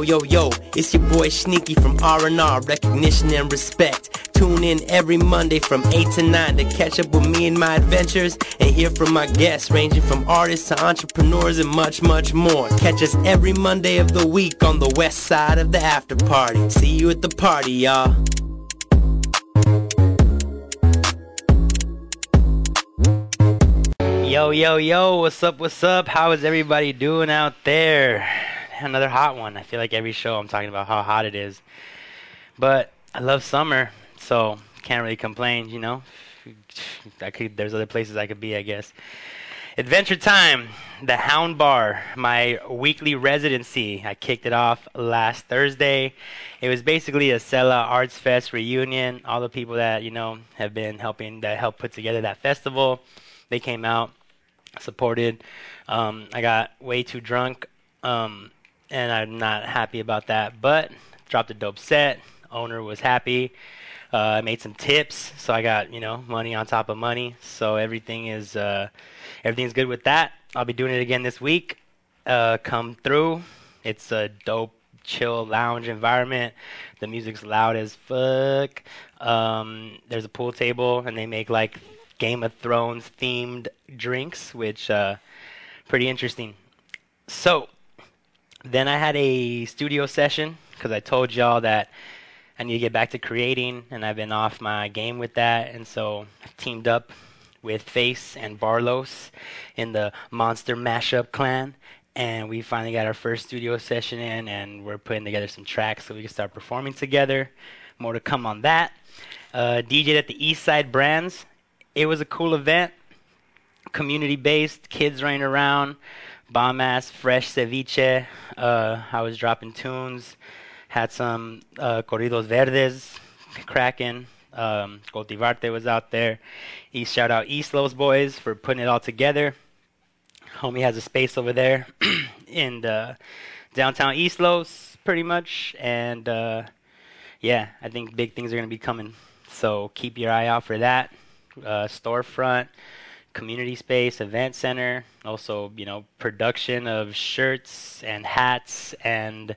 Yo, yo, yo, it's your boy Sneaky from R&R, recognition and respect. Tune in every Monday from 8 to 9 to catch up with me and my adventures and hear from my guests ranging from artists to entrepreneurs and much, much more. Catch us every Monday of the week on the west side of the after party. See you at the party, y'all. Yo, yo, yo, what's up, what's up? How is everybody doing out there? Another hot one. I feel like every show I'm talking about how hot it is. But I love summer, so can't really complain, you know? I could there's other places I could be, I guess. Adventure Time, the Hound Bar, my weekly residency. I kicked it off last Thursday. It was basically a Sella Arts Fest reunion. All the people that, you know, have been helping that helped put together that festival, they came out supported. Um, I got way too drunk, um, and I'm not happy about that. But dropped a dope set. Owner was happy. Uh, I made some tips, so I got you know money on top of money. So everything is uh, everything's good with that. I'll be doing it again this week. Uh, come through. It's a dope, chill lounge environment. The music's loud as fuck. Um, there's a pool table, and they make like Game of Thrones themed drinks, which uh, pretty interesting. So then I had a studio session because I told y'all that I need to get back to creating, and I've been off my game with that, and so I teamed up with Face and Barlos in the Monster Mashup Clan, and we finally got our first studio session in, and we're putting together some tracks so we can start performing together. More to come on that. Uh, DJ at the East Side Brands it was a cool event, community based, kids running around, bomb ass, fresh ceviche. Uh, I was dropping tunes, had some uh, corridos verdes cracking. Um, Cultivarte was out there. East shout out East Los boys for putting it all together. Homie has a space over there in the downtown East Los, pretty much. And uh, yeah, I think big things are gonna be coming. So keep your eye out for that uh, storefront, community space, event center, also, you know, production of shirts and hats. And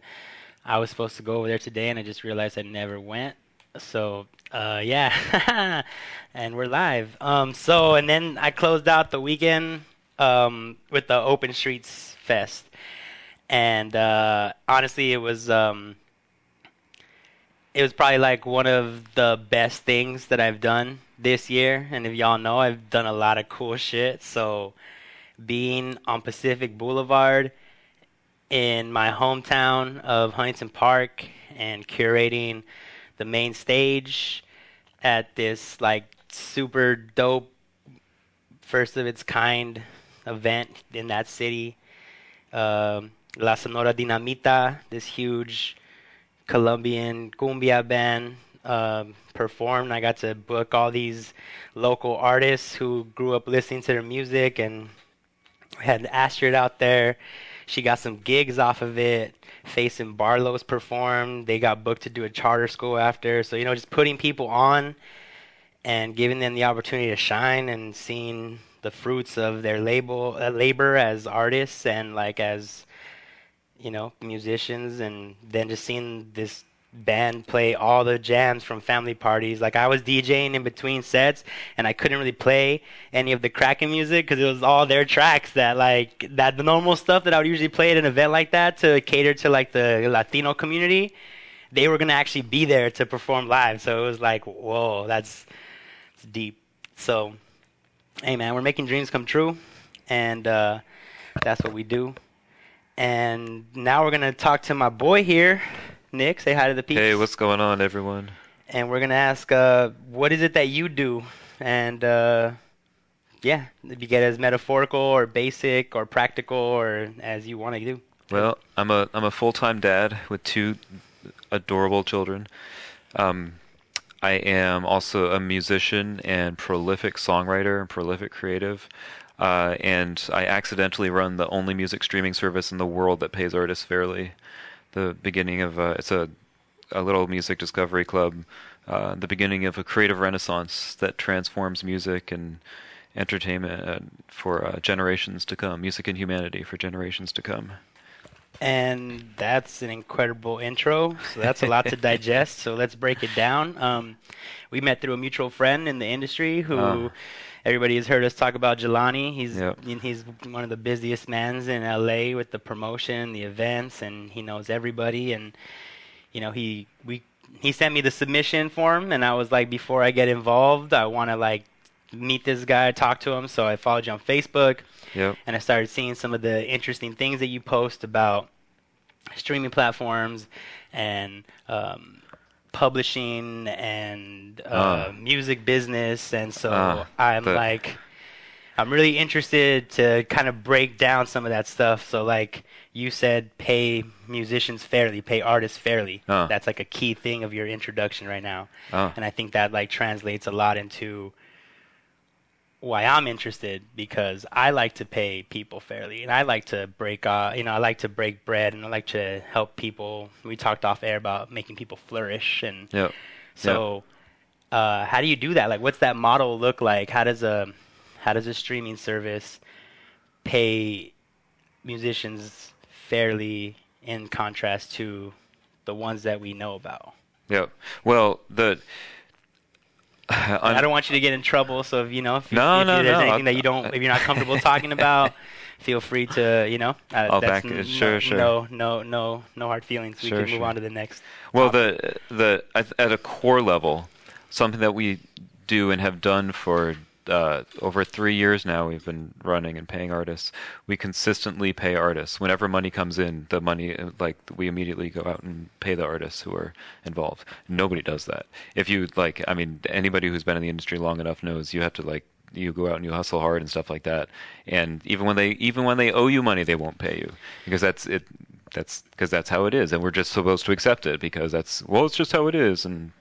I was supposed to go over there today, and I just realized I never went. So, uh, yeah, and we're live. Um, so, and then I closed out the weekend um, with the Open Streets Fest. And uh, honestly, it was. Um, it was probably like one of the best things that I've done this year. And if y'all know, I've done a lot of cool shit. So being on Pacific Boulevard in my hometown of Huntington Park and curating the main stage at this like super dope first of its kind event in that city. Um, La Sonora Dinamita, this huge Colombian cumbia band um, performed. I got to book all these local artists who grew up listening to their music, and had Astrid out there. She got some gigs off of it. Face and Barlow's performed. They got booked to do a charter school after. So you know, just putting people on and giving them the opportunity to shine and seeing the fruits of their label uh, labor as artists and like as you know, musicians, and then just seeing this band play all the jams from family parties. Like I was DJing in between sets, and I couldn't really play any of the cracking music because it was all their tracks that like that the normal stuff that I would usually play at an event like that to cater to like the Latino community. They were gonna actually be there to perform live, so it was like, whoa, that's, that's deep. So, hey man, we're making dreams come true, and uh, that's what we do. And now we're to talk to my boy here, Nick. Say hi to the people. Hey, what's going on, everyone? And we're going to ask, uh, what is it that you do? And uh, yeah, if you get as metaphorical or basic or practical or as you want to do. Well, I'm a I'm a full-time dad with two adorable children. Um, I am also a musician and prolific songwriter and prolific creative. Uh, and I accidentally run the only music streaming service in the world that pays artists fairly. The beginning of uh, it's a a little music discovery club, uh, the beginning of a creative renaissance that transforms music and entertainment uh, for uh, generations to come, music and humanity for generations to come. And that's an incredible intro. So that's a lot to digest. So let's break it down. Um, we met through a mutual friend in the industry who Oh. Everybody has heard us talk about Jelani. He's Yep. he's one of the busiest mans in LA with the promotion, the events, and he knows everybody. And you know, he we he sent me the submission form, and I was like, before I get involved, I want to like meet this guy, talk to him. So I followed you on Facebook Yep. and I started seeing some of the interesting things that you post about streaming platforms and um, publishing and uh, Ah. music business, and so Ah, I'm the- like, I'm really interested to kind of break down some of that stuff. So like you said, pay musicians fairly, pay artists fairly. Ah. That's like a key thing of your introduction right now and I think that like translates a lot into why I'm interested because I like to pay people fairly and I like to break uh you know I like to break bread and I like to help people we talked off air about making people flourish and Yep. so uh how do you do that like what's that model look like how does a how does a streaming service pay musicians fairly in contrast to the ones that we know about Yep. Well, the. I don't want you to get in trouble. So if you know if, you, No, if no, there's no, anything that you don't, if you're not comfortable talking about, feel free to you know. Uh, I'll back it. n- Sure, no, sure. No, no, no, no hard feelings. We Sure, can move sure. on to the next. Well, the the at, at a core level, something that we do and have done for uh, over three years now, we've been running and paying artists. We consistently pay artists. Whenever money comes in, the money uh, like we immediately go out and pay the artists who are involved. Nobody does that. If you like, I mean, anybody who's been in the industry long enough knows you have to like you go out and you hustle hard and stuff like that. And even when they even when they owe you money, they won't pay you because that's it. That's because that's how it is, and we're just supposed to accept it because that's well, it's just how it is, and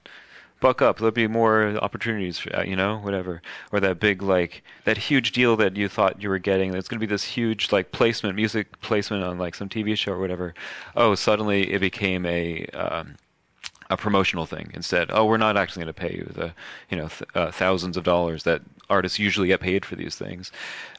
buck up. There'll be more opportunities, for, uh, you know, whatever. Or that big like that huge deal that you thought you were getting. It's going to be this huge like placement, music placement on like some TV show or whatever. Oh, suddenly it became a um, a promotional thing instead. Oh, we're not actually going to pay you the you know th- uh, thousands of dollars that artists usually get paid for these things.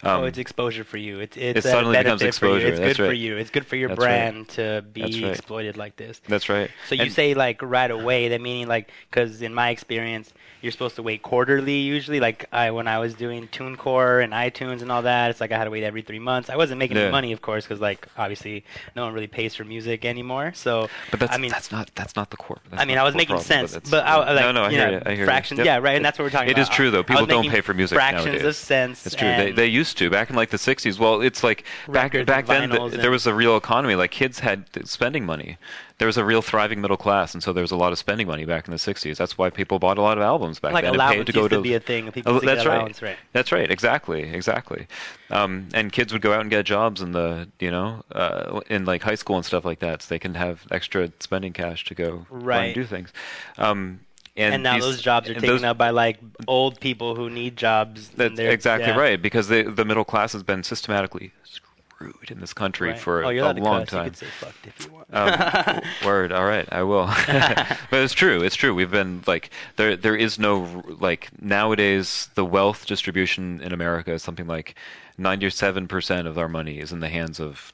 Um, oh, it's exposure for you. It's it's it suddenly becomes benefit for you. exposure, It's that's good for you. It's good for your That's right. brand to be right. exploited like this. that's right. So you say like right away. That meaning like because in my experience, you're supposed to wait quarterly usually. Like I when I was doing TuneCore and iTunes and all that, it's like I had to wait every three months. I wasn't making any money, of course, because like obviously no one really pays for music anymore. So But that's I mean that's not that's not the core. I mean, I was making problem, sense, that's- but I, like, no, no, I hear know, you. I hear fractions, you. Yep. yeah, right, and that's what we're talking It about. It is true, though. People don't making pay for music fractions nowadays. of cents. It's true. They, they used to back in like the '60s. Well, it's like back back then vinyls th- and- there was a real economy. Like kids had spending money. There was a real thriving middle class, and so there was a lot of spending money back in the '60s. That's why people bought a lot of albums back like then. and allowance to go used to to be a thing. People Oh, that's right. right? That's right. Exactly. Exactly. Um, and kids would go out and get jobs in the, you know, uh, in like high school and stuff like that, so they can have extra spending cash to go Right. and do things. Um, and, And, now these- those jobs are taken those- up by like old people who need jobs. That's exactly yeah. right because the the middle class has been systematically screwed in this country Right. for oh, you're a long time. could say fucked if you want. Um, word. All right, I will. but it's true. It's true. We've been like there. There is no like nowadays. The wealth distribution in America is something like ninety-seven percent of our money is in the hands of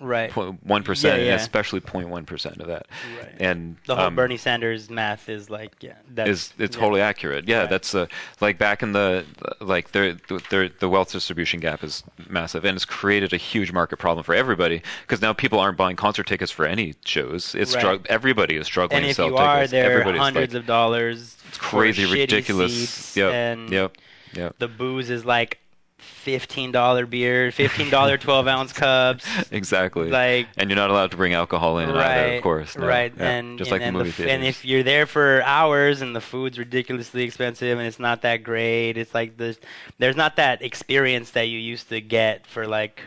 right. one percent, Yeah, yeah. especially 0.1 percent of that. Right. And The whole um, Bernie Sanders math is like, yeah, that's is it's yeah. totally accurate. Yeah, Right. that's uh, like back in the like the the the wealth distribution gap is massive, and it's created a huge market problem for everybody because now people aren't buying concert tickets for any shows. It's Right. strugg- everybody is struggling And to if sell you are, tickets. they're Everybody's hundreds like, of dollars. it's crazy, ridiculous. Yep, And yep, yep. the booze is like fifteen dollar beer, fifteen dollar twelve ounce cups. Exactly. Like and you're not allowed to bring alcohol in right, either, of course. no. right, Yeah, and just and, like the and, movie f- theaters. and if you're there for hours and the food's ridiculously expensive and it's not that great, it's like the there's not that experience that you used to get for like.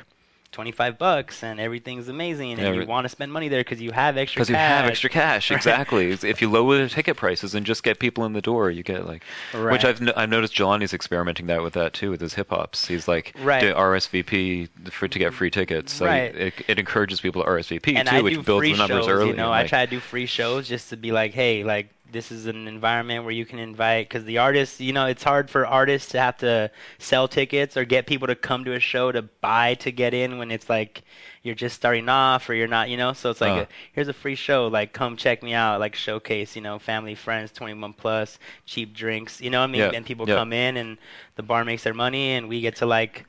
25 bucks and everything's amazing and Yeah, you want to spend money there because you have extra because you have cash. extra cash, Right. exactly. if you lower the ticket prices and just get people in the door, you get like, Right. which I've I've noticed Jelani's experimenting that with that too with his hip hops. He's like Right. RSVP for to get free tickets. So Right. it, it encourages people to RSVP and too, I which builds the numbers shows, early. you know, and, I try to do free shows just to be like, hey, like this is an environment where you can invite because the artists, you know, it's hard for artists to have to sell tickets or get people to come to a show to buy to get in when it's like you're just starting off or you're not, you know. So it's like, Uh. a, here's a free show, like come check me out, like showcase, you know, family, friends, 21 plus, cheap drinks, you know. what I mean, Yeah, and people yeah. come in and the bar makes their money and we get to like.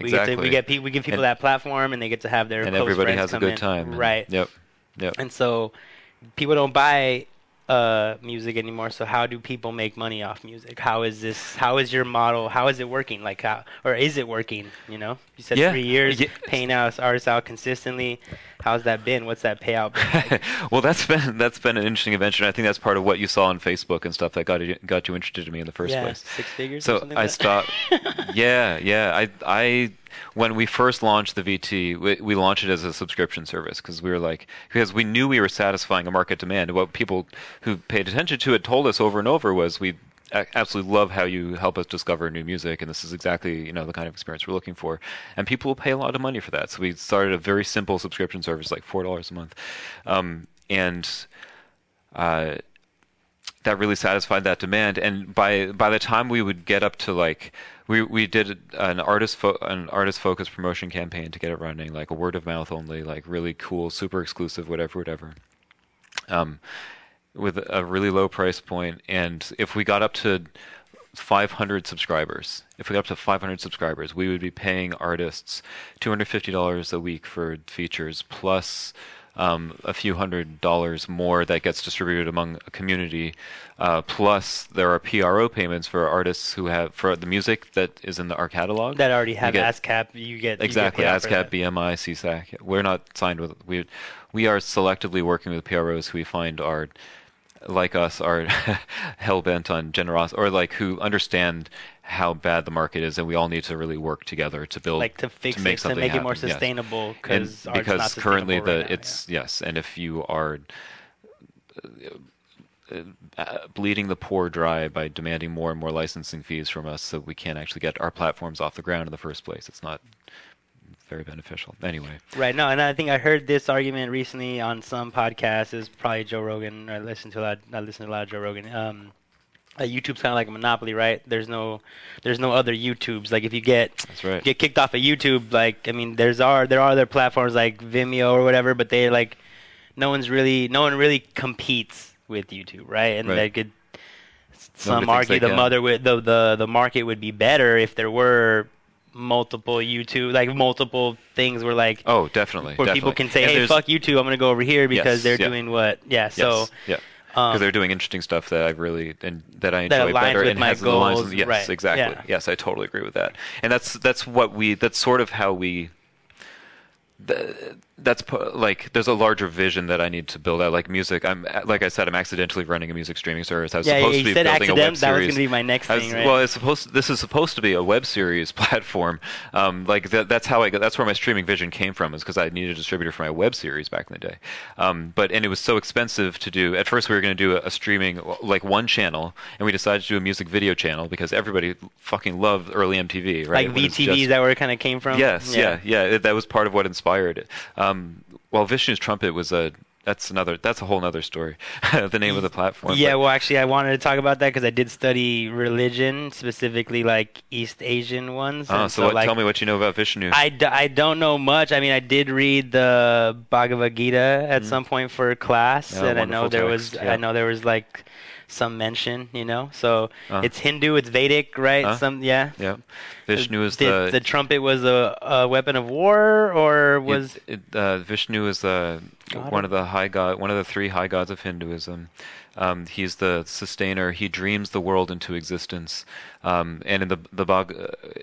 We get to we get people we give people And- that platform and they get to have their and close everybody friends has a good in. time. right? Yep. Yep. And so people don't buy uh, music anymore. So how do people make money off music? How is this? How is your model? How is it working? Like how or is it working? You know, you said Yeah. three years Yeah. paying out artists out consistently. How's that been? What's that payout been? like? well, that's been that's been an interesting adventure. and I think that's part of what you saw on Facebook and stuff that got you, got you interested in me in the first yeah, place. six figures. or So something I stopped. yeah, yeah. I I when we first launched the VT, we, we launched it as a subscription service because we were like because we knew we were satisfying a market demand. What people who paid attention to it told us over and over was we absolutely love how you help us discover new music and this is exactly you know the kind of experience we're looking for. And people will pay a lot of money for that. So we started a very simple subscription service like four dollars a month. Um, and uh, that really satisfied that demand. And by by the time we would get up to like we we did an artist fo- an artist focused promotion campaign to get it running, like a word of mouth only, like really cool, super exclusive, whatever, whatever. Um, with a really low price point, and if we got up to 500 subscribers, if we got up to 500 subscribers, we would be paying artists $250 a week for features plus um, a few hundred dollars more that gets distributed among a community. Uh, plus, there are PRO payments for artists who have for the music that is in the, our catalog. that already have get- ASCAP. You get you Exactly, get out for ASCAP. BMI, SESAC. We're not signed with we. We are selectively working with PROs who we find are like us are hell bent on generosity, or like who understand how bad the market is, and we all need to really work together to build, like to fix make it to something make it more happen, yes. sustainable And because currently the right now, it's yes, and if you are uh, uh, bleeding the poor dry by demanding more and more licensing fees from us, so we can't actually get our platforms off the ground in the first place. It's not very beneficial. Anyway, right no and i think i heard this argument recently on some podcast is probably joe rogan i listen to a lot i listen to a lot of joe rogan um uh, YouTube's kind of like a monopoly, right? There's no, there's no other YouTubes. Like if you get that's right. get kicked off of YouTube, like I mean, there's are there are other platforms like Vimeo or whatever, but they like, no one's really, no one really competes with YouTube, right? And Right. they could, some thinks argue the can. mother would the, the the market would be better if there were multiple YouTube, like multiple things were like Oh, definitely. where people can say, And hey, fuck YouTube, I'm gonna go over here because Yes, they're yeah. doing what, yeah. Yes, So yeah, um, because they're doing interesting stuff that I really and that I That enjoy aligns better with and my has the lines goals, of- yes, right, exactly. yeah. Yes, I totally agree with that. And that's that's what we that's sort of how we. th- That's like there's a larger vision that I need to build out. Like music, I'm like I said, I'm accidentally running a music streaming service. I was yeah, supposed you to be building a web accident. That was series. gonna be my next was- thing, right? Well, it's supposed. this is supposed to be a web series platform. Um, like that, that's how I got. That's where my streaming vision came from. Is because I needed a distributor for my web series back in the day. Um, but and it was so expensive to do. At first, we were going to do a, a streaming like one channel, and we decided to do a music video channel because everybody fucking loved early MTV, right? like VTV, just- that where it kind of came from? Yes, yeah, yeah. it- that was part of what inspired it. Um, well, Vishnu's trumpet was a. That's another. That's a whole other story. the name of the platform. Yeah, but- well, actually, I wanted to talk about that because I did study religion, specifically like East Asian ones. Oh, and so, what, like, tell me what you know about Vishnu. I, d- I don't know much. I mean, I did read the Bhagavad Gita at Mhm. some point for class, Yeah, and I know there was yeah. I know there was like some mention, you know. So Uh. it's Hindu, it's Vedic, right? Huh? Some yeah. yeah, Vishnu is Did the the trumpet was a, a weapon of war, or was it, it, uh, Vishnu is the God one of- the high god, one of the three high gods of Hinduism. Um, he's the sustainer. He dreams the world into existence. Um, and in the the Bhag, uh,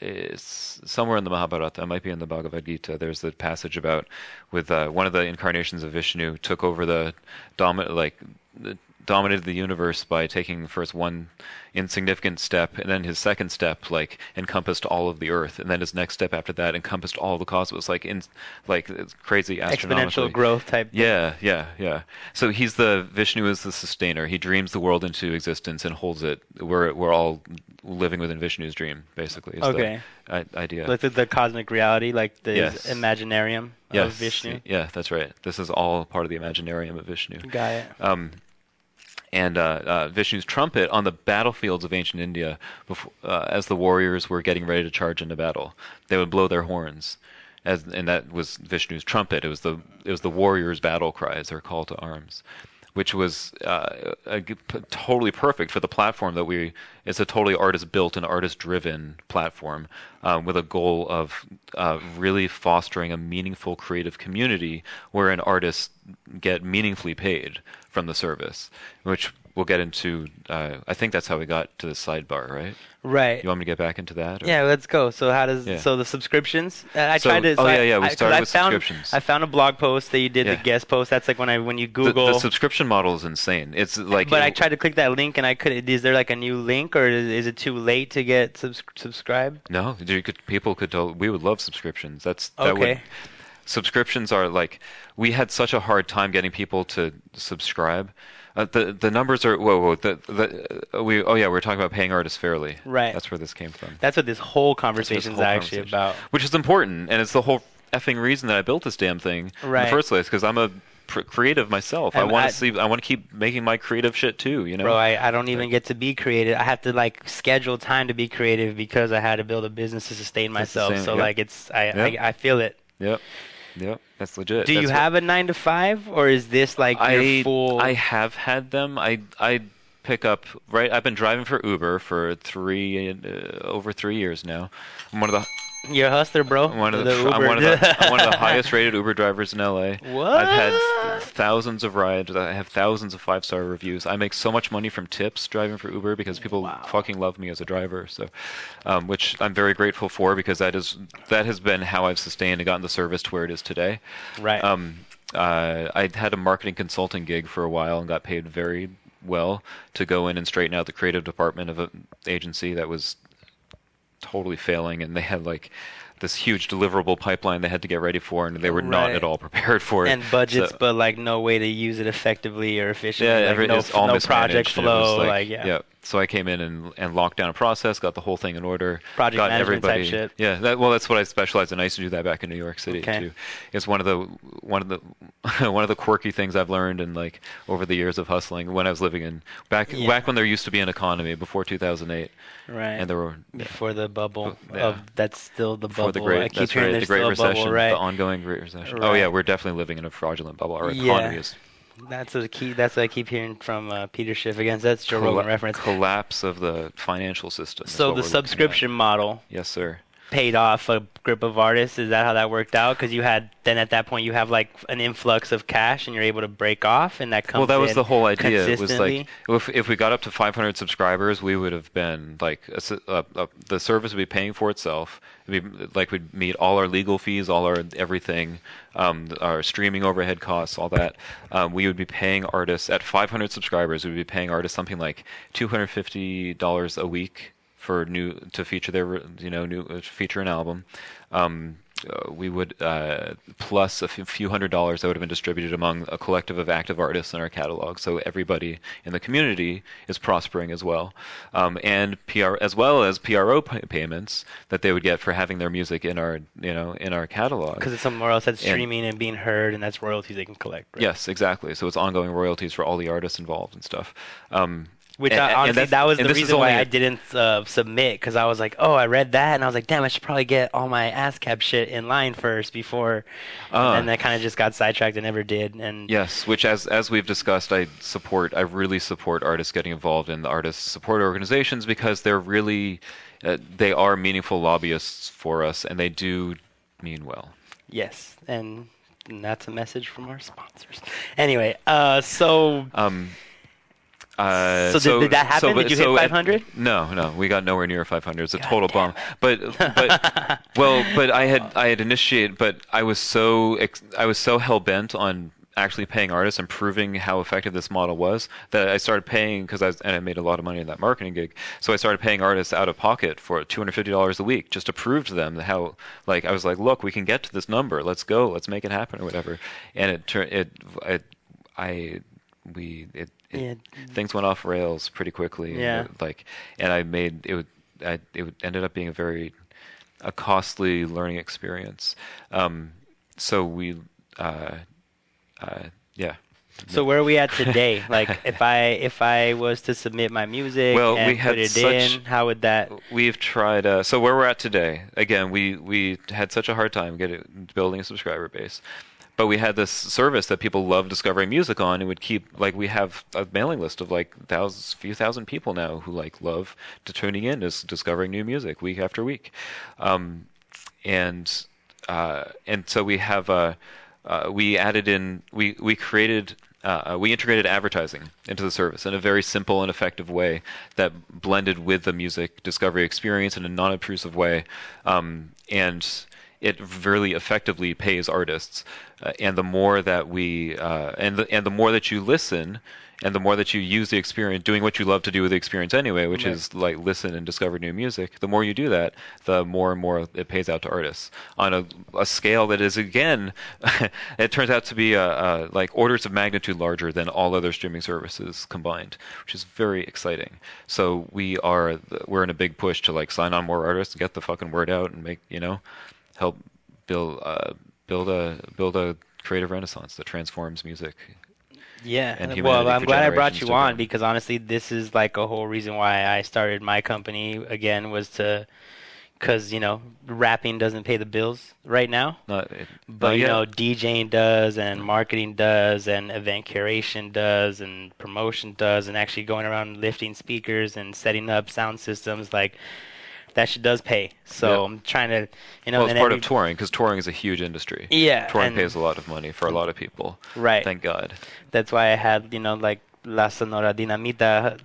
it's somewhere in the Mahabharata, it might be in the Bhagavad Gita. There's the passage about with uh, one of the incarnations of Vishnu took over the domi- like the, dominated the universe by taking first one insignificant step, and then his second step like encompassed all of the earth, and then his next step after that encompassed all the cosmos, like in like crazy exponential growth type? thing? Yeah, yeah, yeah. So he's the Vishnu is the sustainer. He dreams the world into existence and holds it. We're we're all living within Vishnu's dream, basically. Is Okay. The i- idea. Like the, the cosmic reality, like the Yes. imaginarium yes. of Vishnu. Yeah, that's right. This is all part of the imaginarium of Vishnu. Got it. Um, and uh, uh, Vishnu's trumpet on the battlefields of ancient India before, uh, as the warriors were getting ready to charge into battle. They would blow their horns, as, and that was Vishnu's trumpet. It was the it was the warriors' battle cries, their call to arms, which was uh, a, p- totally perfect for the platform that we. It's a totally artist-built and artist-driven platform um, with a goal of uh, really fostering a meaningful creative community wherein artists get meaningfully paid from the service, which we'll get into. Uh, I think that's how we got to the sidebar, right? Right. You want me to get back into that? or- Yeah, let's go. So how does Yeah. so the subscriptions? Uh, I So- tried to. oh, yeah, yeah, we I- started I with found, subscriptions. I found a blog post that you did Yeah. the guest post. That's like when I when you Google. the subscription model is insane. It's like but I tried to click that link and I could. Is there like a new link or is, is it too late to get subs- subscribed? No, you could, people could tell. We would love subscriptions. That's that would, Okay. subscriptions are like we had such a hard time getting people to subscribe. Uh, the the numbers are whoa whoa the the we oh yeah we're talking about paying artists fairly. Right. That's where this came from. That's what this whole conversation is actually conversation- about. Which is important, and it's the whole effing reason that I built this damn thing in the first place. Because I'm a pr- creative myself. I I'm- want to see. I want to keep making my creative shit too. You know. Bro, I, I don't even get to be creative. I have to like schedule time to be creative because I had to build a business to sustain myself. same- so yep. like it's I, Yep. I I feel it. Yep. Yep. That's legit. Do you what- have a nine to five or is this like I your full? I have had them. I I pick up right. I've been driving for Uber for three uh, over three years now. I'm one of the You're a hustler, bro. I'm one of the, The I'm one of the I'm one of the highest rated Uber drivers in LA. What? I've had thousands of rides. I have thousands of five star reviews. I make so much money from tips driving for Uber because people Wow. fucking love me as a driver. So, um, which I'm very grateful for because that is that has been how I've sustained and gotten the service to where it is today. Right. Um, uh, I had a marketing consulting gig for a while and got paid very well to go in and straighten out the creative department of an agency that was totally failing, and they had like this huge deliverable pipeline they had to get ready for, and they were not at all prepared for it. and budgets, So- but like no way to use it effectively or efficiently. yeah, like every, no, no project and it was flow. like, like, yeah. So I came in and, and locked down a process, got the whole thing in order. Project got management type everybody, shit. Yeah, that, well, that's what I specialize in. I used to do that back in New York City Okay. too. It's one of the one of the one of the quirky things I've learned and like over the years of hustling when I was living in back Yeah. back when there used to be an economy before 2008, Right. and there were before the bubble Yeah. of that's still the before bubble. the great I keep that's hearing right, the Great Recession, bubble, right? the ongoing Great Recession. Oh yeah, we're definitely living in a fraudulent bubble. Our Yeah. economy is That's a key. That's what I keep hearing from uh, Peter Schiff against. That's Joe colla- Rogan reference. collapse of the financial system. So the we're looking at. subscription model Yes, sir. Paid off a group of artists. Is that how that worked out? Because you had then at that point you have like an influx of cash and you're able to break off, and that comes. Well, that was the whole idea. It was like if if we got up to 500 subscribers, we would have been like a a- a- the service would be paying for itself. It'd be, like we'd meet all our legal fees, all our everything, um, our streaming overhead costs, all that. Um, we would be paying artists at 500 subscribers. We would be paying artists something like 250 dollars a week for new to feature their you know new uh, feature an album. Um, uh, we would uh, plus a few hundred dollars that would have been distributed among a collective of active artists in our catalog. So everybody in the community is prospering as well, um, and PR as well as PRO pay- payments that they would get for having their music in our you know in our catalog. because it's somewhere else that's And- streaming and being heard, and that's royalties they can collect. Right? Yes, exactly. So it's ongoing royalties for all the artists involved and stuff. Um, Which and- I, honestly, that's- that was the reason why only I a- didn't uh, submit because I was like, oh, I read that and I was like, damn, I should probably get all my ASCAP shit in line first before. Ah. and that kind of just got sidetracked and never did. And Yes, which as as we've discussed, I support. I really support artists getting involved in the artist support organizations because they're really, uh, they are meaningful lobbyists for us, and they do mean well. yes, and, and that's a message from our sponsors. Anyway, uh, so Um, uh, So did- did that happen? but- Did you hit so at- 500? No, no, we got nowhere near 500. It's a God total bomb. bum. But but well, but I had I had initiated, but I was so I was so hell bent on actually paying artists and proving how effective this model was that I started paying because I was, and I made a lot of money in that marketing gig. So I started paying artists out of pocket for $250 a week just to prove to them how like I was like, look, we can get to this number. Let's go. Let's make it happen or whatever. And it turned it, it I we it, it things went off rails pretty quickly. and Yeah. it, like, and I made it. Would, I, it would, ended up being a very a costly learning experience. Um, so we, uh, uh, yeah. So where are we at today? like if I if I was to submit my music Well, and we had put it such- in, how would that? We've tried. Uh, so where we're at today, again, we we had such a hard time getting building a subscriber base, but we had this service that people love discovering music on, and would keep like we have a mailing list of like thousands, few thousand people now who like love to tuning in, is discovering new music week after week, um, and uh, and so we have uh, we added in we we created uh, we integrated advertising into the service in a very simple and effective way that blended with the music discovery experience in a non-obtrusive way, um, and it really effectively pays artists. Uh, and the more that we uh, and the and the more that you listen. And the more that you use the experience, doing what you love to do with the experience anyway, which Right. is like listen and discover new music, the more you do that, the more and more it pays out to artists on a, a scale that is again, it turns out to be uh uh like orders of magnitude larger than all other streaming services combined, which is very exciting. So we are we're in a big push to like sign on more artists, get the fucking word out, and make you know, help build uh, build a build a creative renaissance that transforms music. Yeah. and well, I'm glad I brought you on because honestly, this is like a whole reason why I started my company again was to, because you know, rapping doesn't pay the bills right now. Not, it, But not you know, DJing does, and marketing does, and event curation does, and promotion does, and actually going around lifting speakers and setting up sound systems like that shit does pay. So Yeah. I'm trying to, you know, well, it's part every- of touring because touring is a huge industry. Yeah, touring and- pays a lot of money for a lot of people. Right. Thank God. That's why I had, you know, like La Sonora Dinamita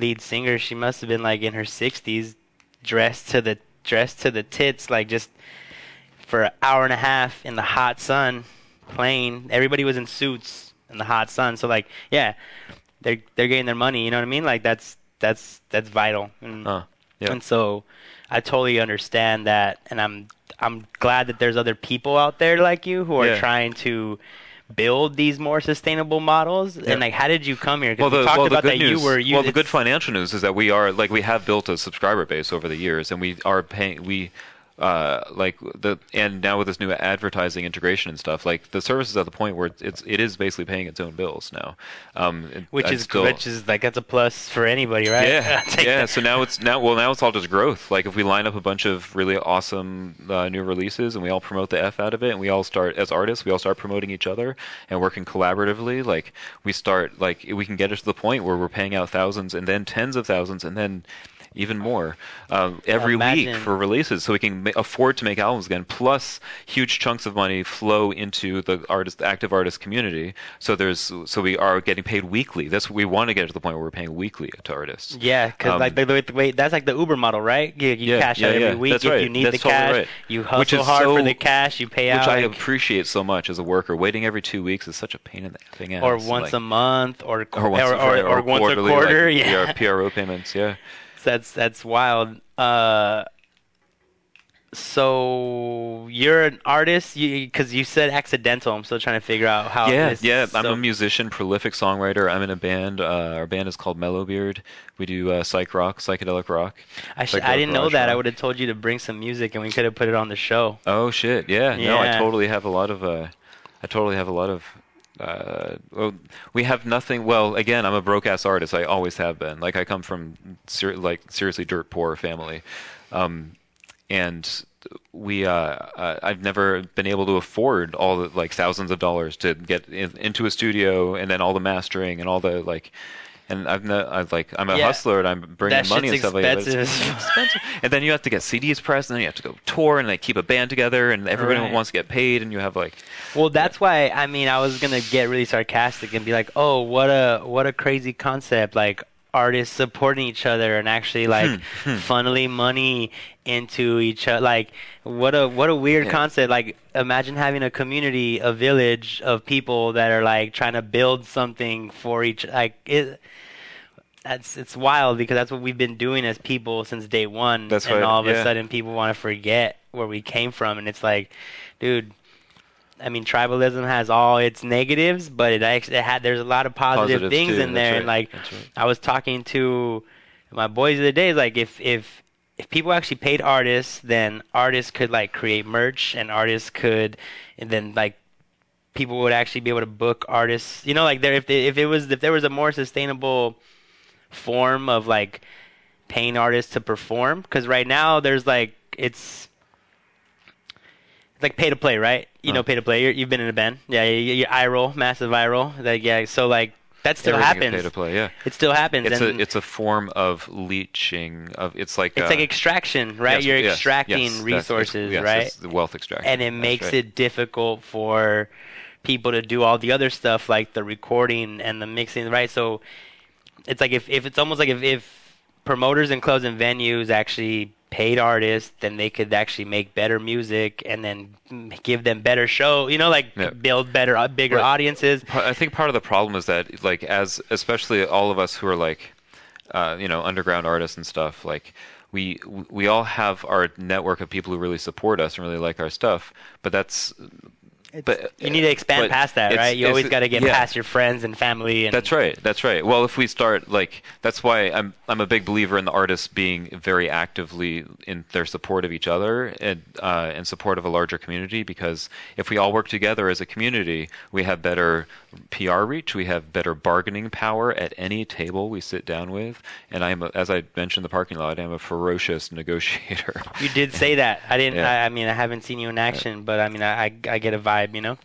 lead singer. She must have been like in her 60s, dressed to the dressed to the tits, like just for an hour and a half in the hot sun, playing. Everybody was in suits in the hot sun. So like, yeah, they're they're getting their money. You know what I mean? Like that's that's that's vital. And, Uh, yeah. and so I totally understand that, and I'm I'm glad that there's other people out there like you who are Yeah. trying to build these more sustainable models. Yeah. And like, how did you come here? Well, Because the, we talked well, about good that news. you were you. well, the good financial news is that we are like we have built a subscriber base over the years, and we are paying. We uh, like the and now with this new advertising integration and stuff, like the service is at the point where it's it is basically paying its own bills now. Um, it- which I'd is still, which is like that's a plus for anybody, right? yeah, yeah. that. So now it's now well now it's all just growth. Like if we line up a bunch of really awesome uh, new releases and we all promote the f out of it, and we all start as artists, we all start promoting each other and working collaboratively. Like we start like we can get it to the point where we're paying out thousands and then tens of thousands and then even more um, every week for releases, so we can ma- afford to make albums again. Plus, huge chunks of money flow into the artist, active artist community. So there's, so we are getting paid weekly. That's we want to get to the point where we're paying weekly to artists. Yeah, because Um, like the, the way that's like the Uber model, right? You, you Yeah, cash yeah, out every yeah. week That's if right. you need That's the totally cash. right. You Which hustle is hard for the cash. You pay Which out Which I like, appreciate so much as a worker. Waiting every two weeks is such a pain in the thing or once like, a month, or or once, or, or, right, or once a quarter. like, yeah, PR, PRO payments. Yeah. That's that's wild. Uh, so you're an artist, because you said accidental. I'm still trying to figure out how. yeah, this, yeah. I'm so- a musician, prolific songwriter. I'm in a band. Uh, our band is called Mellowbeard. We do uh, psych rock, psychedelic rock. I, sh- like I a didn't know garage that. I would have told you to bring some music, and we could have put it on the show. Oh shit! Yeah, no, I totally have a lot of. Uh, I totally have a lot of. Uh, we have nothing. Well, again, I'm a broke ass artist. I always have been. Like I come from ser- like seriously dirt poor family, um, and we. Uh, I've never been able to afford all the like thousands of dollars to get in, into a studio and then all the mastering and all the like. And I've no, I've like I'm a Yeah. hustler and I'm bringing That money and stuff like that. it's expensive. expensive. And then you have to get CDs pressed, and then you have to go tour, and like keep a band together, and everybody Right. wants to get paid, and you have like Well, that's why I mean I was gonna get really sarcastic and be like, "Oh, what a what a crazy concept!" Like artists supporting each other and actually like Hmm, funneling money into each other. Like what a what a weird Yeah. concept. Like imagine having a community, a village of people that are like trying to build something for each. Like it. That's it's wild because that's what we've been doing as people since day one. That's and right, all of a sudden people want to forget where we came from, and it's like, dude, I mean, tribalism has all its negatives, but it actually it had there's a lot of positive Positives things too, in there. And like, right. I was talking to my boys the other day. Like, if if if people actually paid artists, then artists could like create merch, and artists could, and then like people would actually be able to book artists. You know, like there if they, if it was if there was a more sustainable form of like paying artists to perform because right now there's like it's like pay to play, right? You know, pay to play. You're, you've been in a band, yeah. You, you eye roll, massive eye roll. Like yeah, so like that still Everything happens. Pay to play, yeah. It still happens. It's a it's a form of leeching of it's like it's uh, like extraction, right? yes, You're yes, extracting yes, resources, right? the wealth extraction, and it makes right. it difficult for people to do all the other stuff like the recording and the mixing, right? So it's like if, if it's almost like if, if promoters and clubs and venues actually paid artists, then they could actually make better music and then give them better show, you know, like Yeah. build better, uh, bigger Right. audiences. I think part of the problem is that, like, as especially all of us who are like, uh, you know, underground artists and stuff, like, we we all have our network of people who really support us and really like our stuff, but that's but You need to expand past that, right? You always got to get yeah. past your friends and family. And That's right. That's right. Well, if we start like that's why I'm I'm a big believer in the artists being very actively in their support of each other and uh, in support of a larger community because if we all work together as a community, we have better PR reach, we have better bargaining power at any table we sit down with. And I'm a, as I mentioned in the parking lot, I'm a ferocious negotiator. You did say that. I didn't. Yeah. I, I mean, I haven't seen you in action, but I mean, I, I get a vibe, you know.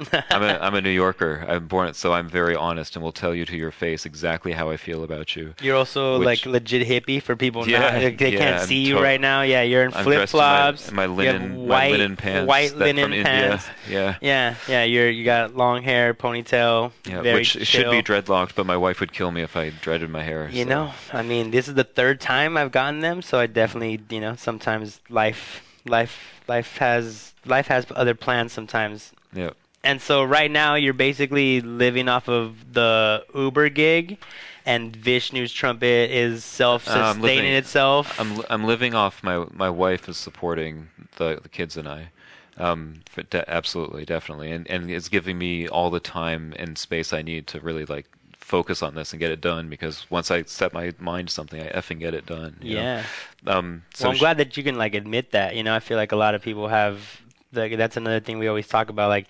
I'm a I'm a New Yorker. I'm born so I'm very honest and will tell you to your face exactly how I feel about you. You're also Which- like legit hippie for people Yeah, not they, they yeah, can't I'm see you right now. Yeah, you're in I'm flip in my- flops. in my, linen white, my linen pants white linen pants. India. Yeah. Yeah, yeah. You're you got long hair, ponytail. Yeah, which should be dreadlocked, but my wife would kill me if I dreaded my hair. You so. know, I mean, this is the third time I've gotten them, so I definitely, you know, sometimes life, life, life has life has other plans sometimes. Yeah. And so right now you're basically living off of the Uber gig, and Vishnu's trumpet is self-sustaining living- itself. I'm I'm living off my my wife is supporting the the kids and I. Um, for de- absolutely, definitely, and and it's giving me all the time and space I need to really like focus on this and get it done. Because once I set my mind to something, I effing get it done. you know? yeah. Um. So well, I'm glad that you can like admit that. You know, I feel like a lot of people have. Like, that's another thing we always talk about. Like,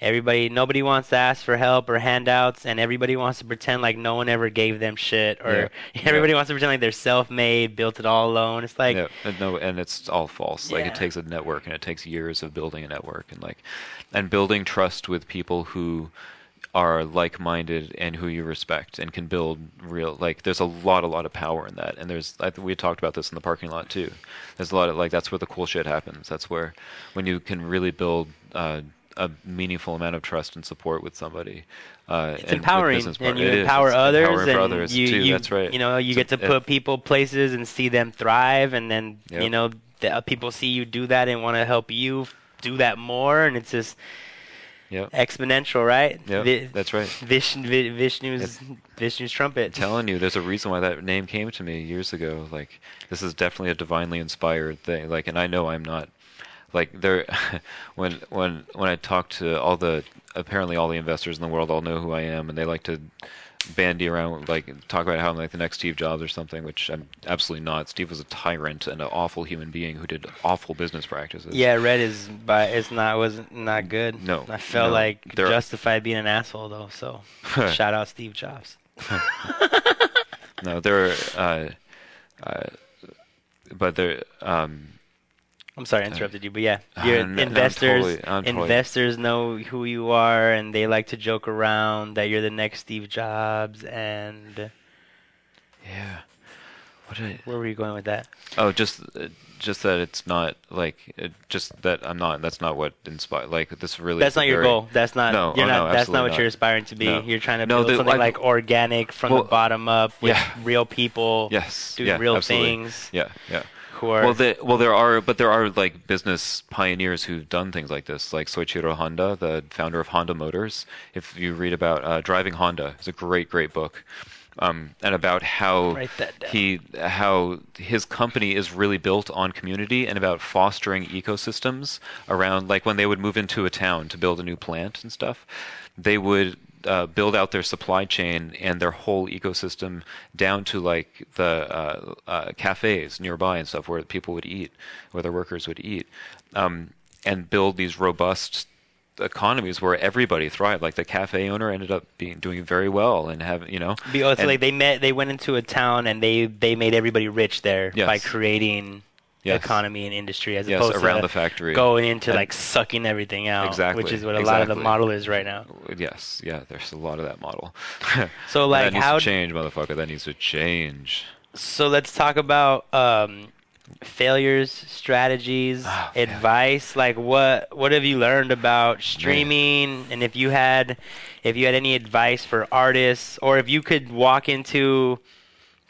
everybody, nobody wants to ask for help or handouts, and everybody wants to pretend like no one ever gave them shit, or Yeah. everybody wants to pretend like they're self-made, built it all alone. It's like, yeah, and no, and it's all false. Like Yeah. it takes a network, and it takes years of building a network, and like, and building trust with people who are like-minded and who you respect and can build real. Like, there's a lot, a lot of power in that, and there's. I, think we talked about this in the parking lot too. There's a lot of like that's where the cool shit happens. That's where when you can really build. Uh, a meaningful amount of trust and support with somebody. Uh, it's and empowering, and you it is. empower It's others, empowering and others you, too. you, That's right. you know, you It's get to put people places and see them thrive, and then you know, the, uh, people see you do that and want to help you do that more, and it's just Yep. exponential, right? Yep, Vi- that's right. Vish, Vi- Vishnu's Vishnu's trumpet. telling you, there's a reason why that name came to me years ago. Like, this is definitely a divinely inspired thing. Like, and I know I'm not. Like, there, when when when I talk to all the apparently all the investors in the world all know who I am, and they like to bandy around, like talk about how I'm like the next Steve Jobs or something, which I'm absolutely not. Steve was a tyrant and an awful human being who did awful business practices. Yeah, red is but it's not was not good. No, I felt no, like there- justified being an asshole though. So shout out Steve Jobs. No, there. Are, uh, uh, but there. Um, I'm sorry I interrupted you, but yeah, Uh, your no, I'm investors totally- I'm totally- investors know who you are, and they like to joke around that you're the next Steve Jobs. And yeah. What I, where were you going with that? Oh, just uh, just that it's not like it, just that I'm not. That's not what inspired. Like this really. That's not your very- goal. That's not. No, you're oh, not. no, that's not what not. you're aspiring to be. No. You're trying to build the- something I- like organic from Well, the bottom up with yeah. real people. Yes. do yeah, real absolutely. things. Yeah. Yeah. Who Well, the, well, there are, but there are like business pioneers who've done things like this, like Soichiro Honda, the founder of Honda Motors. If you read about uh, Driving Honda, it's a great, great book, um, and about how Write that down. he, how his company is really built on community and about fostering ecosystems around, like when they would move into a town to build a new plant and stuff, they would uh, build out their supply chain and their whole ecosystem down to like the uh, uh, cafes nearby and stuff where people would eat, where their workers would eat, um, and build these robust economies where everybody thrived. Like the cafe owner ended up being doing very well and having you know. Be- so and- like they met, they went into a town and they they made everybody rich there Yes. by creating Yes. economy and industry as Yes, opposed around to the factory. going into And- like sucking everything out. Exactly, Which is what a lot of the model is right now. Yes, yeah. There's a lot of that model. So like that needs how to change, motherfucker. That needs to change. So let's talk about um, failures, strategies, Oh, advice. Like what what have you learned about streaming? And if you had if you had any advice for artists, or if you could walk into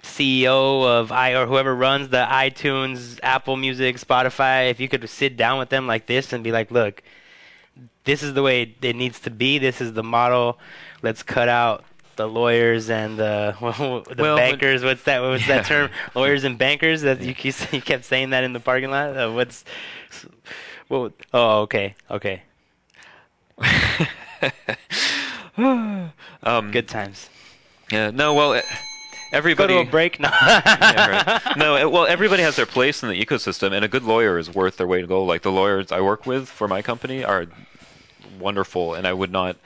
CEO of i or whoever runs the iTunes, Apple Music, Spotify, if you could sit down with them like this and be like, look, this is the way it needs to be. This is the model. Let's cut out the lawyers and the the Well, but- bankers. What's that? What's Yeah. that term? Lawyers and bankers. That you you kept saying that in the parking lot. Uh, what's well? Oh, okay, okay. um, Good times. Yeah. No. Well, eh, Go everybody. to a break. No. Yeah, right. No, well, everybody has their place in the ecosystem, and a good lawyer is worth their weight in gold. Like the lawyers I work with for my company are wonderful, and I would not.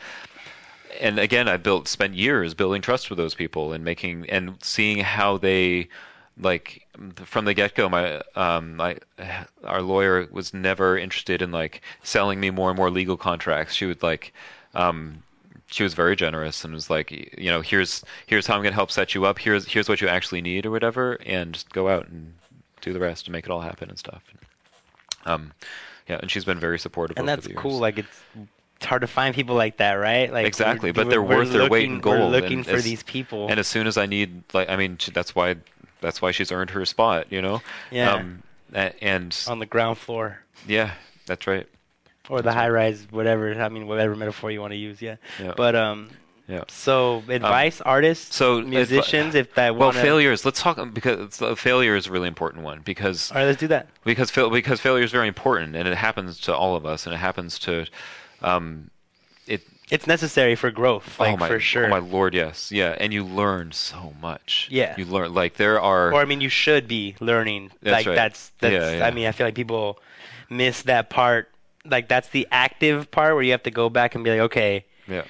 And again, I built spent years building trust with those people and making and seeing how they like from the get go. My um, my our lawyer was never interested in like selling me more and more legal contracts. She would like. Um, she was very generous and was like, you know, here's here's how I'm going to help set you up. Here's here's what you actually need or whatever, and just go out and do the rest and make it all happen and stuff. Um, yeah, and she's been very supportive. and that's cool. Like it's it's hard to find people like that, right? Like Exactly, but they're worth their weight in looking- We're looking and for as- these people. And as soon as I need, like, I mean, that's why that's why she's earned her spot, you know. Yeah. Um, and on the ground floor yeah, that's right. Or the high rise, whatever. I mean, whatever metaphor you want to use. Yeah. Yeah. But um, Yeah. so advice, artists, so musicians, if that Well, failures. Let's talk because uh, failure is a really important one because All right, let's do that. because because failure is very important and it happens to all of us and it happens to um it It's necessary for growth, like oh my for sure. oh my lord yes yeah and you learn so much Yeah. you learn like there are or I mean, you should be learning. That's like right. that's that's. Yeah, yeah. I mean, I feel like people miss that part. Like that's the active part where you have to go back and be like, okay, yeah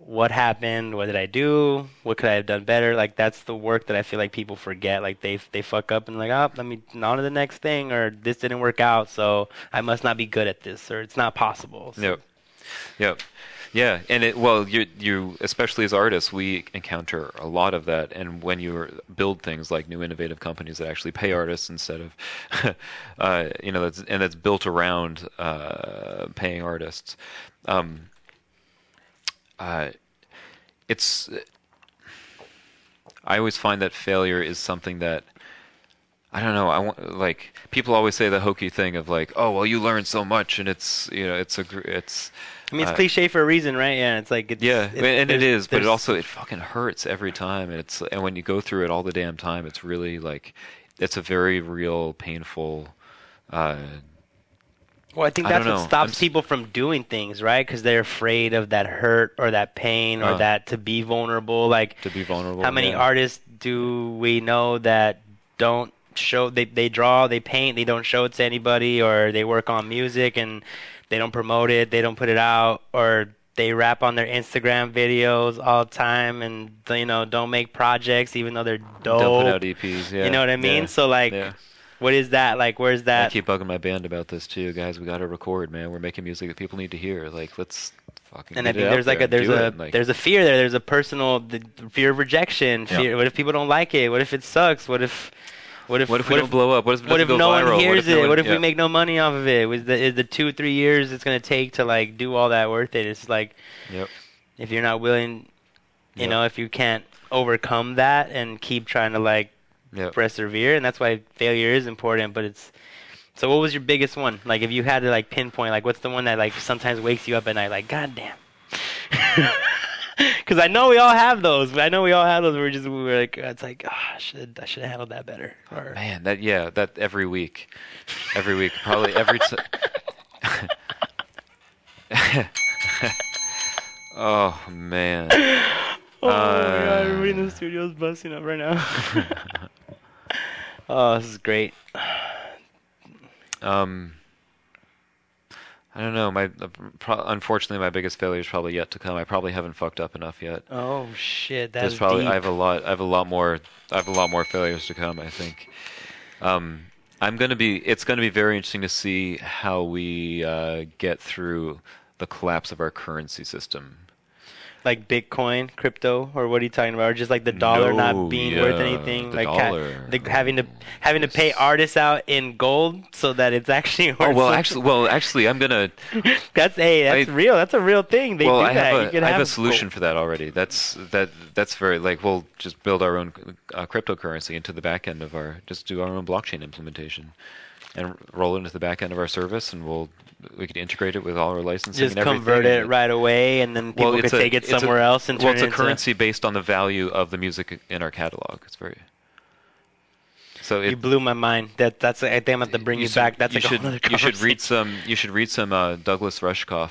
what happened? What did I do? What could I have done better? Like that's the work that I feel like people forget. Like they they fuck up and like, oh, let me on to the next thing, or this didn't work out, so I must not be good at this, or it's not possible. So- Yep. Yep. Yeah, and it well, you you especially as artists, we encounter a lot of that, and when you build things like new innovative companies that actually pay artists instead of, uh, you know, that's and that's built around uh, paying artists, um, uh, it's. I always find that failure is something that I don't know. I want like people always say the hokey thing of like, oh well, you learn so much, and it's you know, it's a it's I mean, it's Uh, cliche for a reason, right? Yeah, it's like it's, yeah, it's- and it is, but it also it fucking hurts every time, and it's and when you go through it all the damn time, it's really like it's a very real, painful. Uh, Well, I think that's don't what stops I'm people from doing things, right? Because they're afraid of that hurt or that pain or Uh. that to be vulnerable. Like, to be vulnerable. how many yeah. artists do we know that don't show? They they draw, they paint, they don't show it to anybody, or they work on music and they don't promote it, they don't put it out, or they rap on their Instagram videos all the time and you know don't make projects even though they're dope. Don't put out EPs. Yeah, you know what I mean? yeah, So like, yeah. what is that? Like, where's that? I keep bugging my band about this too, guys. We got to record, man. We're making music that people need to hear. Like, let's fucking. and I think there's like there a there's a. Like, there's a fear there. There's a personal the fear of rejection. Yeah. Fear. What if people don't like it? What if it sucks? What if what if what if we don't blow up? What if what if no viral? one hears what if no it? one- what if yeah. we make no money off of it? Was the is the two three years it's gonna take to like do all that worth it? It's like Yep. if you're not willing, you Yep. know, if you can't overcome that and keep trying to like Yep. persevere, and that's why failure is important. But it's so. What was your biggest one? Like, if you had to like pinpoint, like, what's the one that like sometimes wakes you up at night, like, God damn. Because I know we all have those. I know we all have those. We're just we're like, it's like, oh, I should I should have handled that better. Or, Man, that yeah, that every week, every week, probably every. T- oh man. oh my god, Uh, everybody in the studio's busting up right now. oh, this is great. Um, I don't know. My pro- unfortunately, my biggest failure is probably yet to come. I probably haven't fucked up enough yet. Oh shit, that's probably deep. I have a lot. I have a lot more. I have a lot more failures to come. I think. Um, I'm gonna be. It's gonna be very interesting to see how we uh, get through the collapse of our currency system. Like Bitcoin, crypto, or what are you talking about? Or just like the dollar No, not being worth anything, the like ha- dollar. the, having to having to pay artists out in gold so that it's actually worth. Oh well, something. actually, well, actually, I'm gonna. that's hey, that's I- real. That's a real thing. They well, do I that. have you a, can I have a gold. solution for that already. That's that. That's very like we'll just build our own uh, cryptocurrency into the back end of our. Just do our own blockchain implementation, and roll it into the back end of our service, and we'll we could integrate it with all our licensing. Just and everything, convert it right away, and then people Well, could a- take it it's a- somewhere else and well, it's it a into. currency based on the value of the music in our catalog. It's very. So You it, blew my mind. That that's. I think I'm going to bring you, should- back. That's you like should you should read some you should read some uh, Douglas Rushkoff.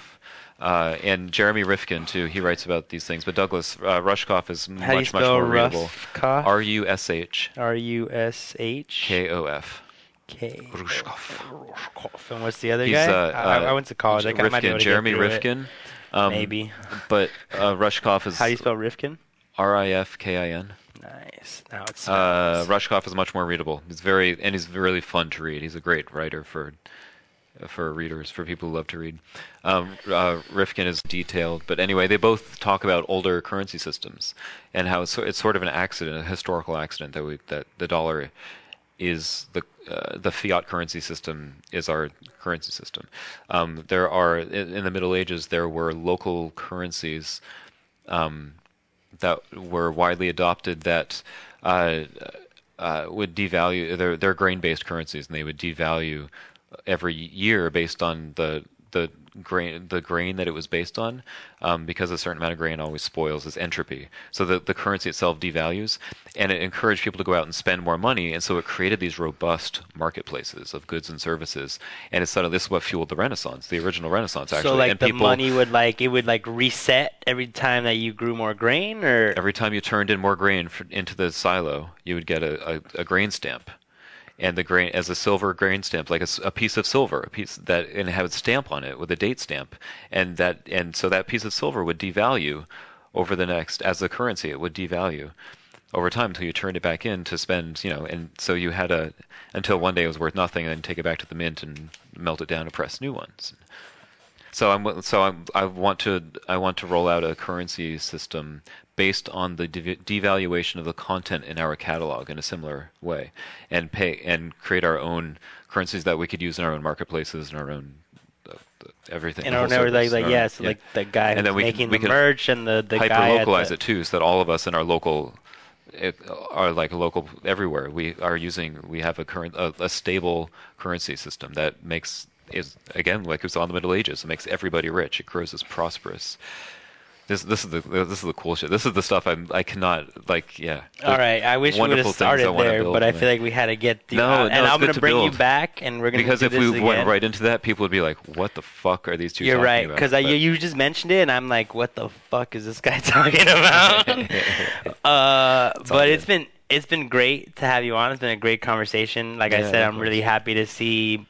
Uh, and Jeremy Rifkin too. He writes about these things, but Douglas uh, Rushkoff is How you much much more readable. Rushkoff? R U S H R U S H K O F. K. Rushkoff. Rushkoff. And what's the other He's guy? uh, I, I uh, went to college. I might be able Rifkin, to get Jeremy it. Rifkin. Um, Maybe. But uh, Rushkoff is How do you spell Rifkin? R I F K I N. Nice. Now it's. Uh, Rushkoff is much more readable. He's very and he's really fun to read. He's a great writer for for readers, for people who love to read. Um, uh, Rifkin is detailed, but anyway, they both talk about older currency systems and how it's, it's sort of an accident, a historical accident that we that the dollar is the uh, the fiat currency system is our currency system. Um, there are in, in the Middle Ages there were local currencies um, that were widely adopted that uh, uh, would devalue. They're, they're grain-based currencies, and they would devalue every year based on the the grain the grain that it was based on, um, because a certain amount of grain always spoils is entropy. So the the currency itself devalues, and it encouraged people to go out and spend more money, and so it created these robust marketplaces of goods and services. And it's sort of this is what fueled the Renaissance, the original Renaissance actually. so like and the people, money would like it would like reset every time that you grew more grain, or Every time you turned in more grain for, into the silo, you would get a, a, a grain stamp, and the grain as a silver grain stamp, like a piece of silver, a piece that and had a stamp on it with a date stamp, and that and so that piece of silver would devalue over the next as the currency. It would devalue over time until you turned it back in to spend, you know, and so you had a until one day it was worth nothing, and then take it back to the mint and melt it down to press new ones. So I'm so I'm, I want to I want to roll out a currency system based on the dev- devaluation of the content in our catalog in a similar way, and pay and create our own currencies that we could use in our own marketplaces and our own uh, everything. and whole never like like our- yes, yeah. like the guy And who's then we can- making we the can merch and the the hyper localize it too, so that all of us in our local it, are like local everywhere. We are using we have a current a, a stable currency system that makes is again like it was on the Middle Ages. It makes everybody rich. It grows us prosperous. This this is the this is the cool shit. This is the stuff I'm I cannot like yeah. All right, I wish we would have started there, but I feel like we had to get the No, uh, no, and it's I'm gonna to bring you back, and we're gonna because do if we again. went right into that, people would be like, "What the fuck are these two?" You're right, because you you just mentioned it, and I'm like, what the fuck is this guy talking about? uh, all but it's good. been it's been great to have you on. It's been a great conversation. Like I said, I'm really happy to see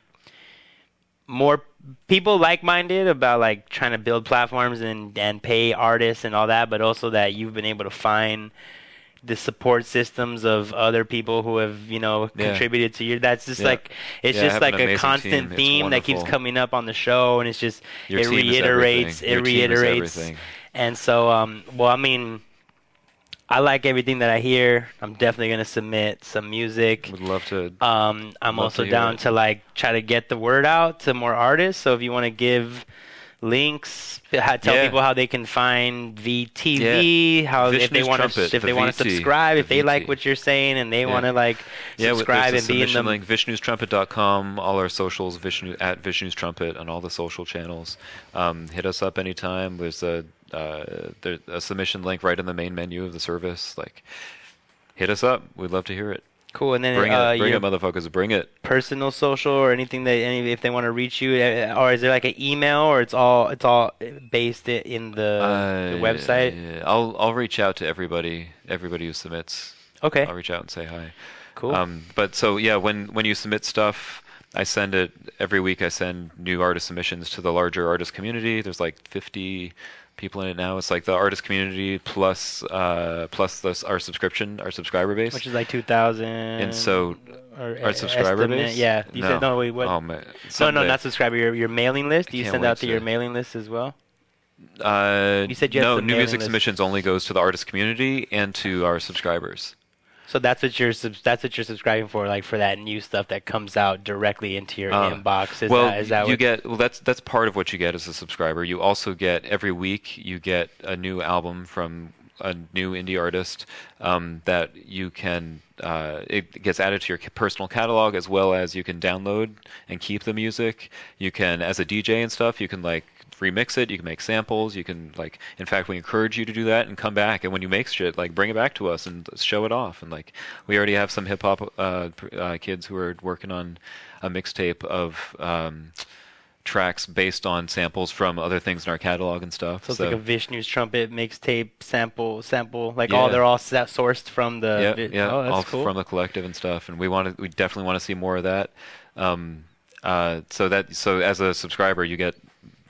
more people like-minded about like trying to build platforms and and pay artists and all that, but also that you've been able to find the support systems of other people who have you know Yeah. contributed to your that's just Yeah. like it's Yeah, just like a constant team. Theme that keeps coming up on the show and it's just Your it reiterates it Your team is reiterates and so um well i mean i like everything that i hear i'm definitely going to submit some music Would love to. um i'm Love also to down it. to like try to get the word out to more artists so if you want to give links tell Yeah. people how they can find vtv how if they want to if the they want to subscribe the if they like what you're saying and they Yeah. want to like Yeah, subscribe there's and a be in the link, vishnustrumpet.com, all our socials, Vishnu at Vishnu's Trumpet on all the social channels. Um, hit us up anytime. There's a uh, there's a submission link right in the main menu of the service. Like, hit us up. We'd love to hear it. cool and then Bring uh, it, bring it, motherfuckers. Bring it. personal social or anything that any if they want to reach you uh, or is there like an email or it's all it's all based in the, the Uh, website yeah, I'll I'll reach out to everybody everybody who submits. okay I'll reach out and say hi. cool Um, but so yeah, when when you submit stuff, I send it every week. I send new artist submissions to the larger artist community. There's like 50 people in it now. It's like the artist community plus uh, plus the, our subscription, our subscriber base. Which is like 2,000. And so or our subscriber estimate- base. Yeah. You no. said no. Wait, what? Oh man. no, no, not subscriber. Your your mailing list. Do you send out to your mailing list as well? Uh, You said you no. New music list. submissions only goes to the artist community and to our subscribers. So that's what you're that's what you're subscribing for, like for that new stuff that comes out directly into your Uh, inbox. Is well, that is that you get well. That's that's part of what you get as a subscriber. You also get every week you get a new album from a new indie artist um, that you can. Uh, it gets added to your personal catalog as well as you can download and keep the music. You can, as a DJ and stuff, you can like remix it. You can make samples. You can like. In fact, we encourage you to do that and come back. And when you make shit, like bring it back to us and show it off. And like we already have some hip hop uh, uh, kids who are working on a mixtape of. Um, tracks based on samples from other things in our catalog and stuff. so it's like a Vishnu's trumpet mixtape sample sample. Like all they're all sourced from the. yeah, vi- yeah, Oh, all cool. from the collective and stuff. And we want to, we definitely want to see more of that. Um, uh, so that, so as a subscriber, you get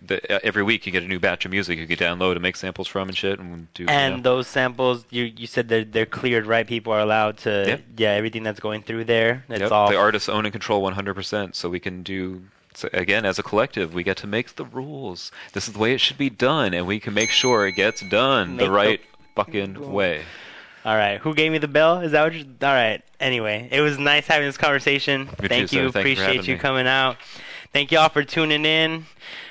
the, every week you get a new batch of music you can download and make samples from and shit and do. you and know. those samples, you you said they're they're cleared, right? People are allowed to. Yeah. Yeah. everything that's going through there. It's Yep, all. the artists own and control 100%. So we can do. So again, as a collective, we get to make the rules. This is the way it should be done, and we can make sure it gets done Make the the- right fucking way. All right, who gave me the bell? Is that what? You're... All right. Anyway, it was nice having this conversation. You Thank too, you. Thank Appreciate having you coming out. Thank you all for tuning in.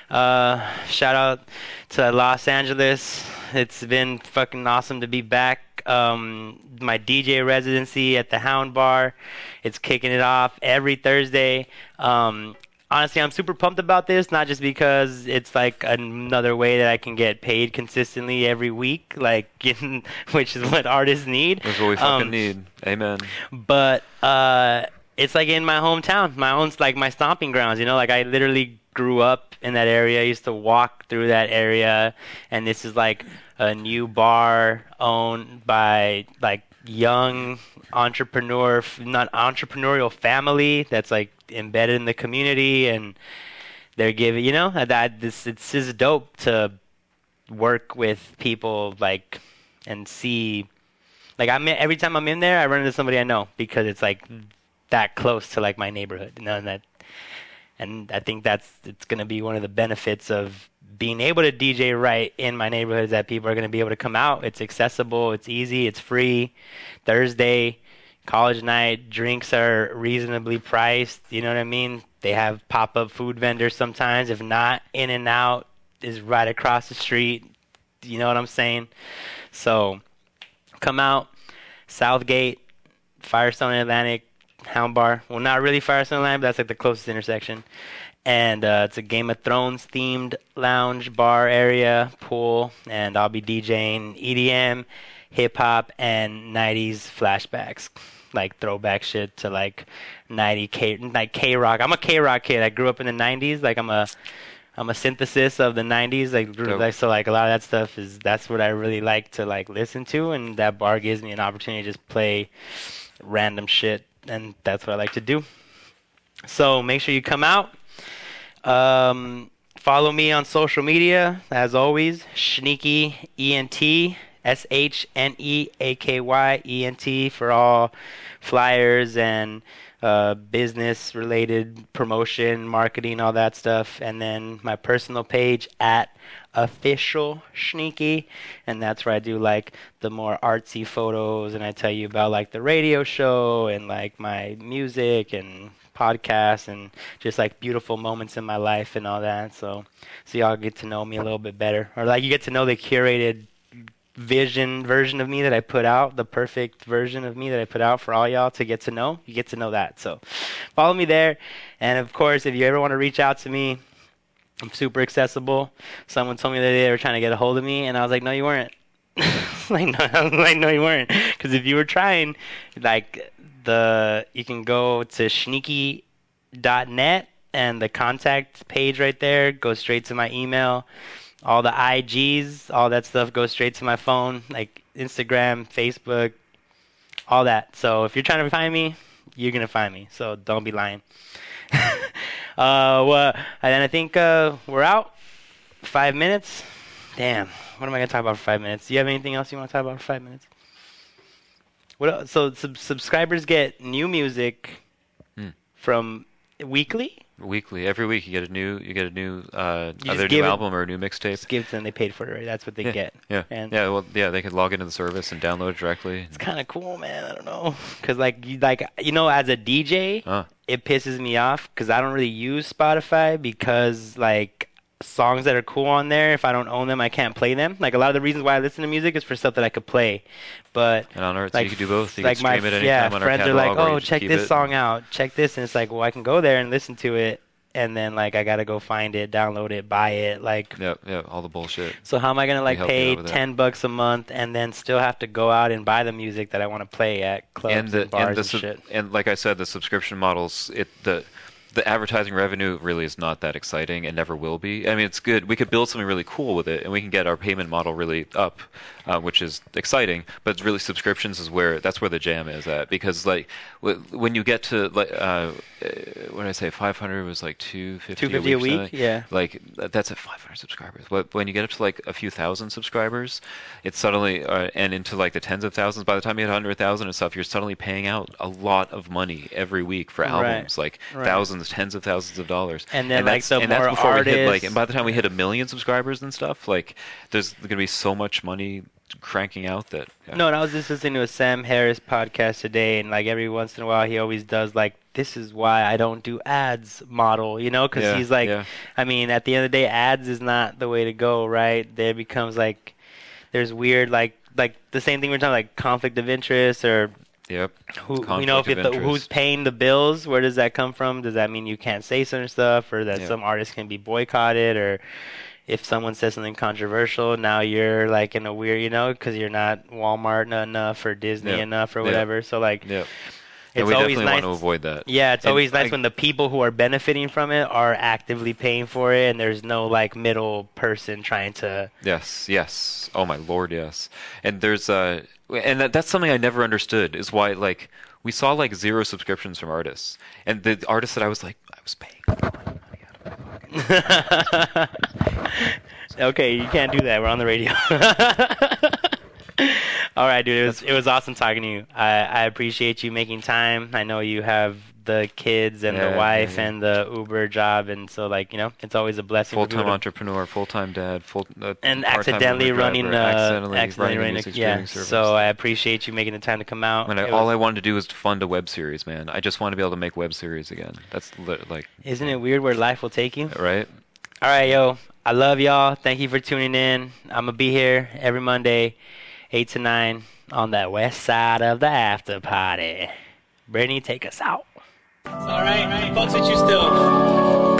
Uh, shout out to Los Angeles. It's been fucking awesome to be back. Um, my DJ residency at the Hound Bar. It's kicking it off every Thursday. Um, honestly, I'm super pumped about this, not just because it's like another way that I can get paid consistently every week, like which is what artists need. That's what we fucking Um, need. Amen. But uh, it's like in my hometown, my own like my stomping grounds. You know, like I literally grew up in that area. I used to walk through that area, and this is like a new bar owned by like young entrepreneur, not entrepreneurial family that's like embedded in the community, and they're giving you know that this it's just dope to work with people like and see like I'm every time I'm in there, I run into somebody I know because it's like that close to like my neighborhood, and that, and I think that's it's gonna be one of the benefits of being able to DJ right in my neighborhood is that people are gonna be able to come out. It's accessible, it's easy, it's free. Thursday, college night, drinks are reasonably priced. You know what I mean? They have pop up food vendors sometimes. If not, In-N-Out is right across the street. You know what I'm saying? So come out, Southgate, Firestone Atlantic, Hound Bar. Well, not really Firestone Atlantic, but that's like the closest intersection. And uh, it's a Game of Thrones themed lounge bar area, pool, and I'll be DJing EDM, hip hop, and 90s flashbacks. Like throwback shit to like 90 K, like KROQ. I'm a KROQ kid. I grew up in the 90s. Like I'm a I'm a synthesis of the '90s, like, so, like a lot of that stuff is that's what I really like to like listen to, and that bar gives me an opportunity to just play random shit, and that's what I like to do. So make sure you come out. Um, follow me on social media as always. Shneaky E N T S H N E A K Y E N T for all flyers and uh, business related promotion, marketing, all that stuff. And then my personal page at official Shneaky and that's where i do like the more artsy photos and i tell you about like the radio show and like my music and podcasts and just like beautiful moments in my life and all that so so y'all get to know me a little bit better or like you get to know the curated vision version of me that I put out, the perfect version of me that I put out for all y'all to get to know. You get to know that. So follow me there. And of course, if you ever want to reach out to me, I'm super accessible. Someone told me that they were trying to get a hold of me, and I was like, no, you weren't. like, no, like, no, you weren't. Because if you were trying, like, the you can go to shneaky.net and the contact page right there goes straight to my email all the IGs, all that stuff goes straight to my phone, like Instagram, Facebook, all that. So if you're trying to find me, you're gonna find me. So don't be lying. uh, well, and then I think uh, we're out. Five minutes. Damn. What am I gonna talk about for five minutes? Do you have anything else you want to talk about for five minutes? What? So sub- subscribers get new music Hmm. from weekly. Weekly, every week you get a new you get a new uh, either new it- album or a new mixtape. Just give them. They paid for it. Right? That's what they Yeah, get. Yeah, And yeah. Well, yeah, they could log into the service and download it directly. it's kind of cool, man. I don't know, cause like you like you know, as a DJ, Huh. it pisses me off because I don't really use Spotify because like songs that are cool on there, if I don't own them, I can't play them. Like a lot of the reasons why I listen to music is for stuff that I could play, but And on Earth, like you can do both. You like can my yeah friends are like, oh check this it. song out, check this, and it's like, well I can go there and listen to it, and then like I gotta go find it, download it, buy it, like. Yep, yeah, all the bullshit. So how am I gonna like pay out with that. ten bucks a month and then still have to go out and buy the music that I want to play at clubs and, and bars and the and shit? and like I said, the subscription models, it the the advertising revenue really is not that exciting and never will be. I mean, it's good. We could build something really cool with it, and we can get our payment model really up, uh, which is exciting. But really, subscriptions is where that's where the jam is at because like w- when you get to like uh, uh, what did I say, 500 was like 250 250 a or week, yeah. Like that's at 500 subscribers. But when you get up to like a few thousand subscribers, it's suddenly uh, and into like the tens of thousands. By the time you hit 100,000 and stuff, you're suddenly paying out a lot of money every week for Right, albums, like right. thousands, tens of thousands of dollars. And then, like, that's, the and that's more before we hit like, artists- and by the time we hit a million subscribers and stuff, like there's going to be so much money cranking out that yeah. No, and I was just listening to a Sam Harris podcast today, and like every once in a while, he always does like, "This is why I don't do ads" model, you know, because Yeah, he's like, yeah. I mean, at the end of the day, ads is not the way to go, right? There becomes like, there's weird like like the same thing we're talking like conflict of interest or Yep. who Conflict you know if, the, who's paying the bills where does that come from does that mean you can't say certain stuff or that Yeah. some artists can be boycotted or if someone says something controversial now you're like in a weird you know because you're not walmart enough or disney Yeah. enough or whatever so like Yep. And it's we always nice want to avoid that. yeah it's And always nice I- when the people who are benefiting from it are actively paying for it and there's no like middle person trying to Yes, yes. Oh my lord, yes. And there's uh and that, that's something I never understood is why like we saw like zero subscriptions from artists. And the artists that I was like I was paying okay, you can't do that. We're on the radio. All right, dude. It was it was awesome talking to you. I I appreciate you making time. I know you have the kids and Yeah, the wife yeah. and the Uber job, and so like you know, it's always a blessing. full-time entrepreneur, full-time dad, full uh, and accidentally Uber running, driver, uh, accidentally, accidentally running a running, music yeah. service. So I appreciate you making the time to come out. and I, all was- I wanted to do was fund a web series, man. I just want to be able to make web series again. That's li- like Isn't it weird where life will take you? right. All right, yo. I love y'all. Thank you for tuning in. I'm to be here every Monday, 8 to 9, on that west side of the after party. Brittany, take us out. All right. Fucks with you still.